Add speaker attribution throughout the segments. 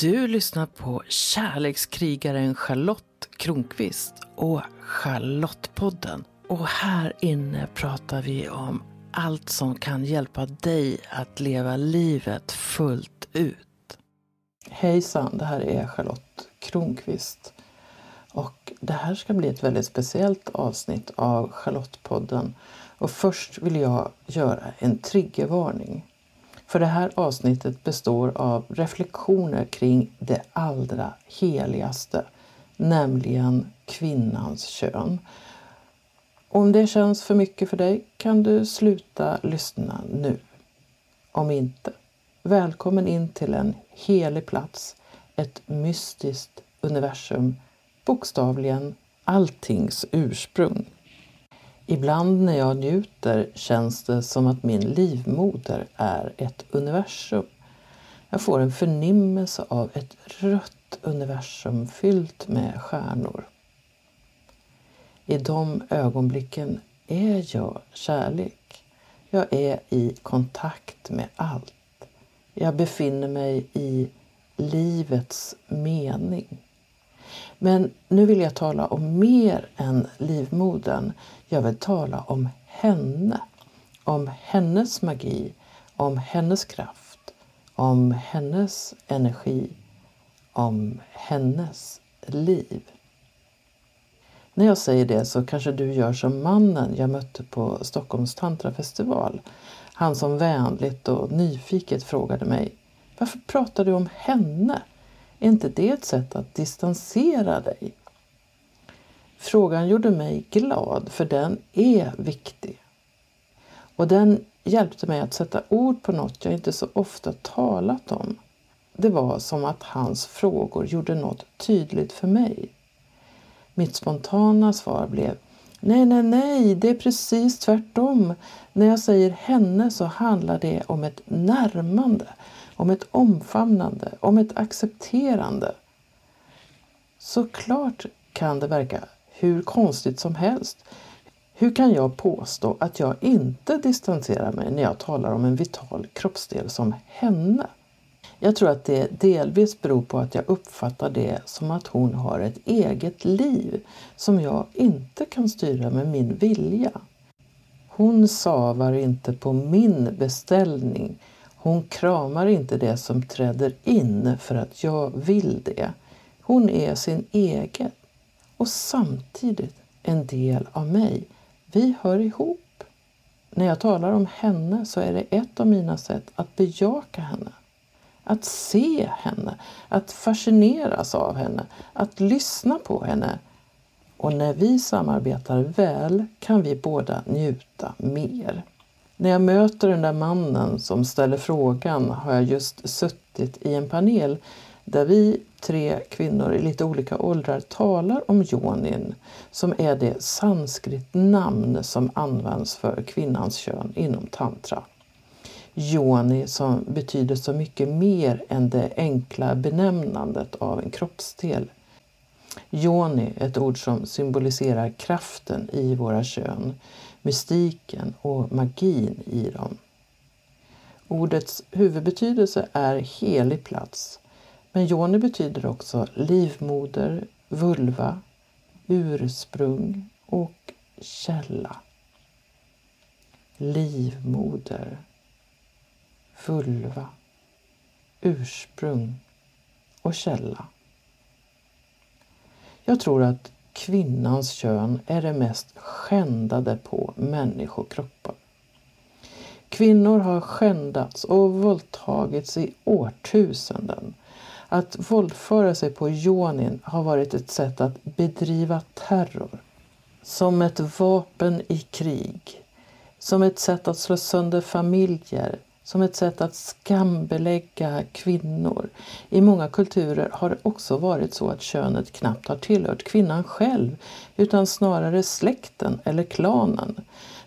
Speaker 1: Du lyssnar på kärlekskrigaren Charlotte Kronqvist och Charlottepodden. Och här inne pratar vi om allt som kan hjälpa dig att leva livet fullt ut.
Speaker 2: Hejsan, det här är Charlotte Kronqvist. Och det här ska bli ett väldigt speciellt avsnitt av Charlottepodden. Och först vill jag göra en triggervarning. För det här avsnittet består av reflektioner kring det allra heligaste, nämligen kvinnans kön. Om det känns för mycket för dig kan du sluta lyssna nu. Om inte, välkommen in till en helig plats, ett mystiskt universum, bokstavligen alltings ursprung. Ibland när jag njuter känns det som att min livmoder är ett universum. Jag får en förnimmelse av ett rött universum fyllt med stjärnor. I de ögonblicken är jag kärlek. Jag är i kontakt med allt. Jag befinner mig i livets mening. Men nu vill jag tala om mer än livmodern. Jag vill tala om henne. Om hennes magi, om hennes kraft, om hennes energi, om hennes liv. När jag säger det så kanske du gör som mannen jag mötte på Stockholms tantrafestival. Han som vänligt och nyfiket frågade mig Varför pratar du om henne? Är inte det ett sätt att distansera dig? Frågan gjorde mig glad, för den är viktig. Och den hjälpte mig att sätta ord på något jag inte så ofta talat om. Det var som att hans frågor gjorde något tydligt för mig. Mitt spontana svar blev Nej, nej, nej, det är precis tvärtom. När jag säger henne så handlar det om ett närmande, om ett omfamnande, om ett accepterande. Såklart kan det verka hur konstigt som helst. Hur kan jag påstå att jag inte distanserar mig när jag talar om en vital kroppsdel som henne? Jag tror att det delvis beror på att jag uppfattar det som att hon har ett eget liv som jag inte kan styra med min vilja. Hon savar inte på min beställning. Hon kramar inte det som träder in för att jag vill det. Hon är sin egen och samtidigt en del av mig. Vi hör ihop. När jag talar om henne så är det ett av mina sätt att bejaka henne. Att se henne, att fascineras av henne, att lyssna på henne. Och när vi samarbetar väl kan vi båda njuta mer. När jag möter den där mannen som ställer frågan har jag just suttit i en panel där vi tre kvinnor i lite olika åldrar talar om yonin som är det sanskritnamn som används för kvinnans kön inom tantra. Yoni som betyder så mycket mer än det enkla benämnandet av en kroppsdel. Yoni, ett ord som symboliserar kraften i våra kön, mystiken och magin i dem. Ordets huvudbetydelse är helig plats, men yoni betyder också livmoder, vulva, ursprung och källa. Livmoder vulva, ursprung och källa. Jag tror att kvinnans kön är det mest skändade på människokroppar. Kvinnor har skändats och våldtagits i årtusenden. Att våldföra sig på yonin har varit ett sätt att bedriva terror. Som ett vapen i krig. Som ett sätt att slå sönder familjer, som ett sätt att skambelägga kvinnor. I många kulturer har det också varit så att könet knappt har tillhört kvinnan själv utan snarare släkten eller klanen.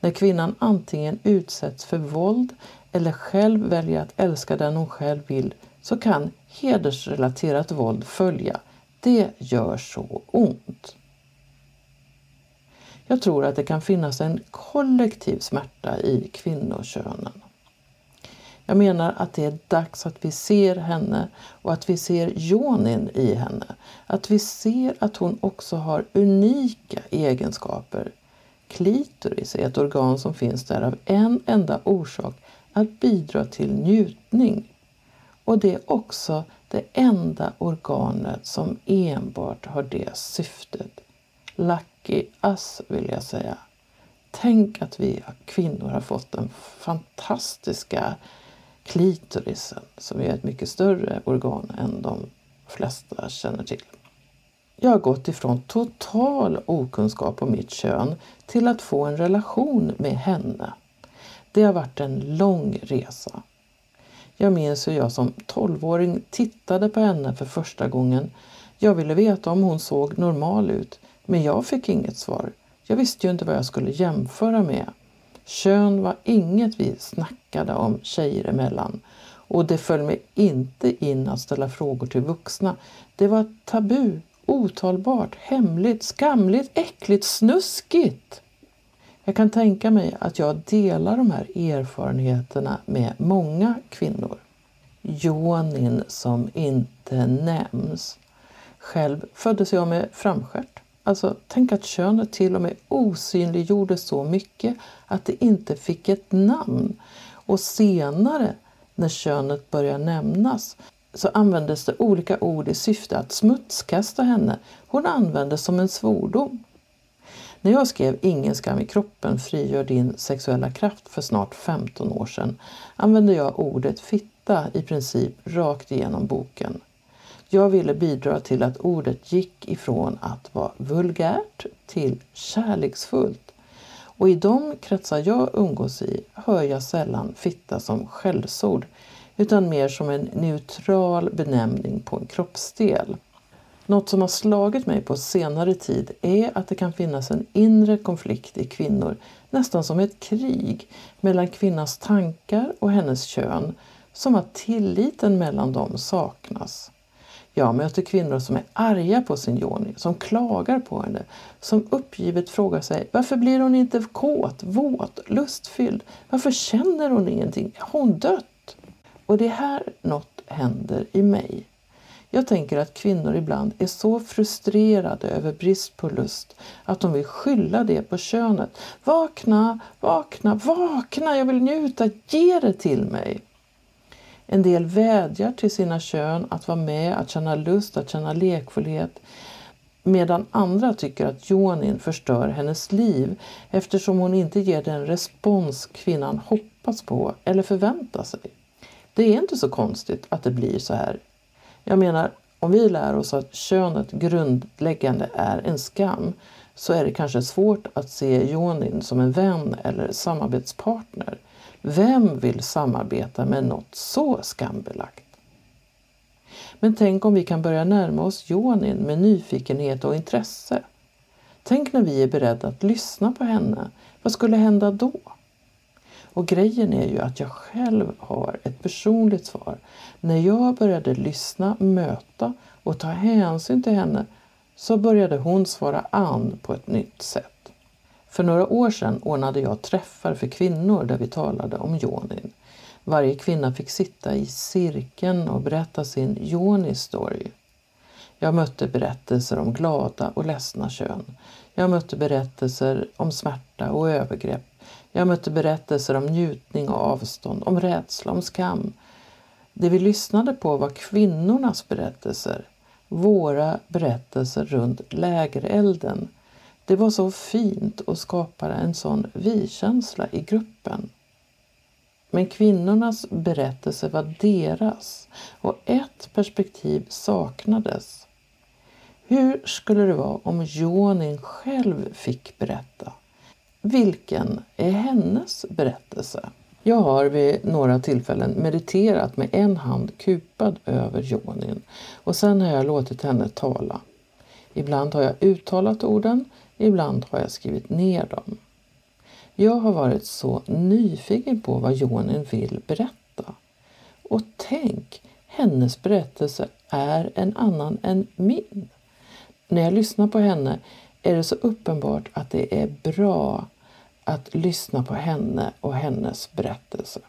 Speaker 2: När kvinnan antingen utsätts för våld eller själv väljer att älska den hon själv vill så kan hedersrelaterat våld följa. Det gör så ont. Jag tror att det kan finnas en kollektiv smärta i kvinnokönen. Jag menar att det är dags att vi ser henne och att vi ser Jonin i henne. Att vi ser att hon också har unika egenskaper. Klitoris är ett organ som finns där av en enda orsak, att bidra till njutning. Och det är också det enda organet som enbart har det syftet. Lucky us vill jag säga. Tänk att vi kvinnor har fått den fantastiska klitorisen som är ett mycket större organ än de flesta känner till. Jag har gått ifrån total okunskap om mitt kön till att få en relation med henne. Det har varit en lång resa. Jag minns hur jag som tolvåring tittade på henne för första gången. Jag ville veta om hon såg normal ut, men jag fick inget svar. Jag visste ju inte vad jag skulle jämföra med. Kön var inget vi snackade om tjejer emellan och det föll mig inte in att ställa frågor till vuxna. Det var tabu, otalbart, hemligt, skamligt, äckligt, snuskigt. Jag kan tänka mig att jag delar de här erfarenheterna med många kvinnor. Jonin som inte nämns. Själv föddes jag med framskärt. Alltså, tänk att könet till och med osynliggjordes så mycket att det inte fick ett namn. Och senare, när könet började nämnas, så användes det olika ord i syfte att smutskasta henne. Hon användes som en svordom. När jag skrev Ingen skam i kroppen frigör din sexuella kraft för snart 15 år sedan använde jag ordet fitta i princip rakt igenom boken. Jag ville bidra till att ordet gick ifrån att vara vulgärt till kärleksfullt. Och i de kretsar jag umgås i hör jag sällan fitta som skällsord utan mer som en neutral benämning på en kroppsdel. Något som har slagit mig på senare tid är att det kan finnas en inre konflikt i kvinnor, nästan som ett krig, mellan kvinnans tankar och hennes kön, som att tilliten mellan dem saknas. Jag möter kvinnor som är arga på sin Joni, som klagar på henne, som uppgivet frågar sig varför blir hon inte kåt, våt, lustfylld? Varför känner hon ingenting? Har hon dött? Och det är här något händer i mig. Jag tänker att kvinnor ibland är så frustrerade över brist på lust att de vill skylla det på könet. Vakna, vakna, vakna, jag vill njuta, ge det till mig. En del vädjar till sina kön att vara med, att känna lust, att känna lekfullhet. Medan andra tycker att Jonin förstör hennes liv eftersom hon inte ger den respons kvinnan hoppas på eller förväntar sig. Det är inte så konstigt att det blir så här. Jag menar, om vi lär oss att könet grundläggande är en skam så är det kanske svårt att se Jonin som en vän eller samarbetspartner. Vem vill samarbeta med något så skambelagt? Men tänk om vi kan börja närma oss Jonin med nyfikenhet och intresse. Tänk när vi är beredda att lyssna på henne. Vad skulle hända då? Och grejen är ju att jag själv har ett personligt svar. När jag började lyssna, möta och ta hänsyn till henne så började hon svara an på ett nytt sätt. För några år sedan ordnade jag träffar för kvinnor där vi talade om yonin. Varje kvinna fick sitta i cirkeln och berätta sin yoni-story. Jag mötte berättelser om glada och ledsna kön. Jag mötte berättelser om smärta och övergrepp. Jag mötte berättelser om njutning och avstånd, om rädsla, om skam. Det vi lyssnade på var kvinnornas berättelser. Våra berättelser runt lägerelden det var så fint och skapade en sån vi-känsla i gruppen. Men kvinnornas berättelse var deras och ett perspektiv saknades. Hur skulle det vara om Jonin själv fick berätta? Vilken är hennes berättelse? Jag har vid några tillfällen mediterat med en hand kupad över Jonin och sen har jag låtit henne tala. Ibland har jag uttalat orden, Ibland har jag skrivit ner dem. Jag har varit så nyfiken på vad Jonin vill berätta. Och tänk, hennes berättelse är en annan än min. När jag lyssnar på henne är det så uppenbart att det är bra att lyssna på henne och hennes berättelse.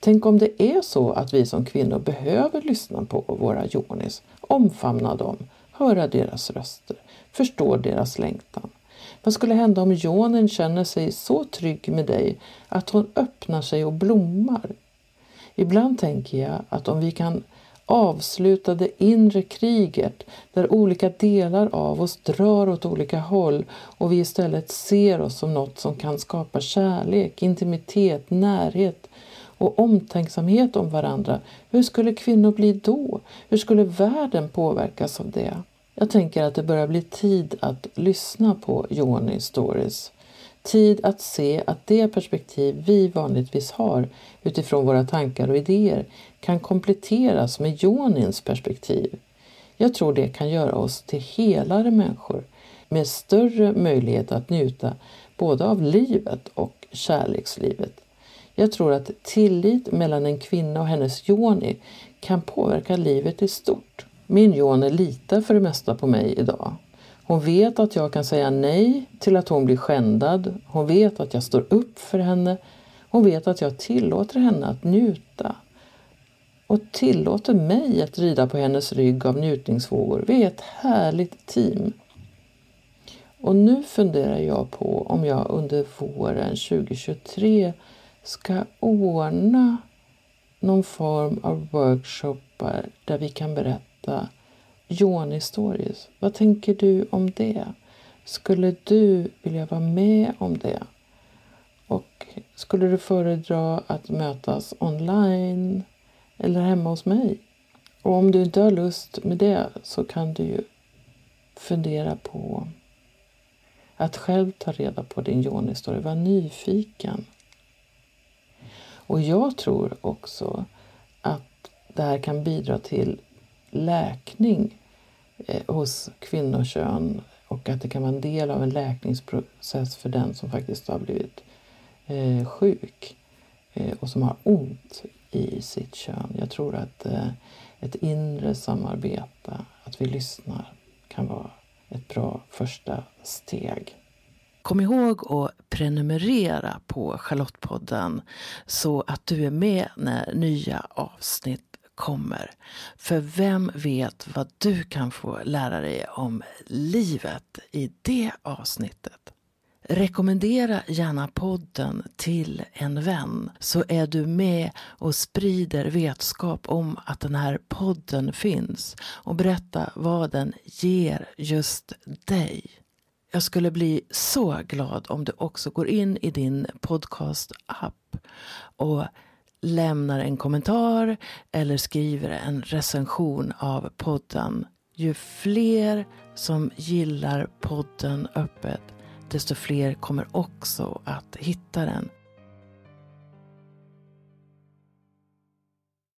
Speaker 2: Tänk om det är så att vi som kvinnor behöver lyssna på våra Jonis, omfamna dem, höra deras röster, förstå deras längtan. Vad skulle hända om yonin känner sig så trygg med dig att hon öppnar sig och blommar? Ibland tänker jag att om vi kan avsluta det inre kriget där olika delar av oss drar åt olika håll och vi istället ser oss som något som kan skapa kärlek, intimitet, närhet och omtänksamhet om varandra. Hur skulle kvinnor bli då? Hur skulle världen påverkas av det? Jag tänker att det börjar bli tid att lyssna på Joni Stories. Tid att se att det perspektiv vi vanligtvis har utifrån våra tankar och idéer kan kompletteras med Jonins perspektiv. Jag tror det kan göra oss till helare människor med större möjlighet att njuta både av livet och kärlekslivet. Jag tror att tillit mellan en kvinna och hennes yoni kan påverka livet i stort. Min yoni litar för det mesta på mig idag. Hon vet att jag kan säga nej till att hon blir skändad. Hon vet att jag står upp för henne. Hon vet att jag tillåter henne att njuta och tillåter mig att rida på hennes rygg av njutningsvågor. Vi är ett härligt team. Och nu funderar jag på om jag under våren 2023 ska ordna någon form av workshoppar där vi kan berätta Joni Stories. Vad tänker du om det? Skulle du vilja vara med om det? Och skulle du föredra att mötas online eller hemma hos mig? Och om du inte har lust med det så kan du ju fundera på att själv ta reda på din Joni-story. Var nyfiken. Och jag tror också att det här kan bidra till läkning eh, hos kvinnokön och att det kan vara en del av en läkningsprocess för den som faktiskt har blivit eh, sjuk eh, och som har ont i sitt kön. Jag tror att ett inre samarbete, att vi lyssnar, kan vara ett bra första steg.
Speaker 1: Kom ihåg att prenumerera på Charlottepodden så att du är med när nya avsnitt kommer. För vem vet vad du kan få lära dig om livet i det avsnittet? Rekommendera gärna podden till en vän så är du med och sprider vetskap om att den här podden finns och berätta vad den ger just dig. Jag skulle bli så glad om du också går in i din podcast-app och lämnar en kommentar eller skriver en recension av podden. Ju fler som gillar podden öppet, desto fler kommer också att hitta den.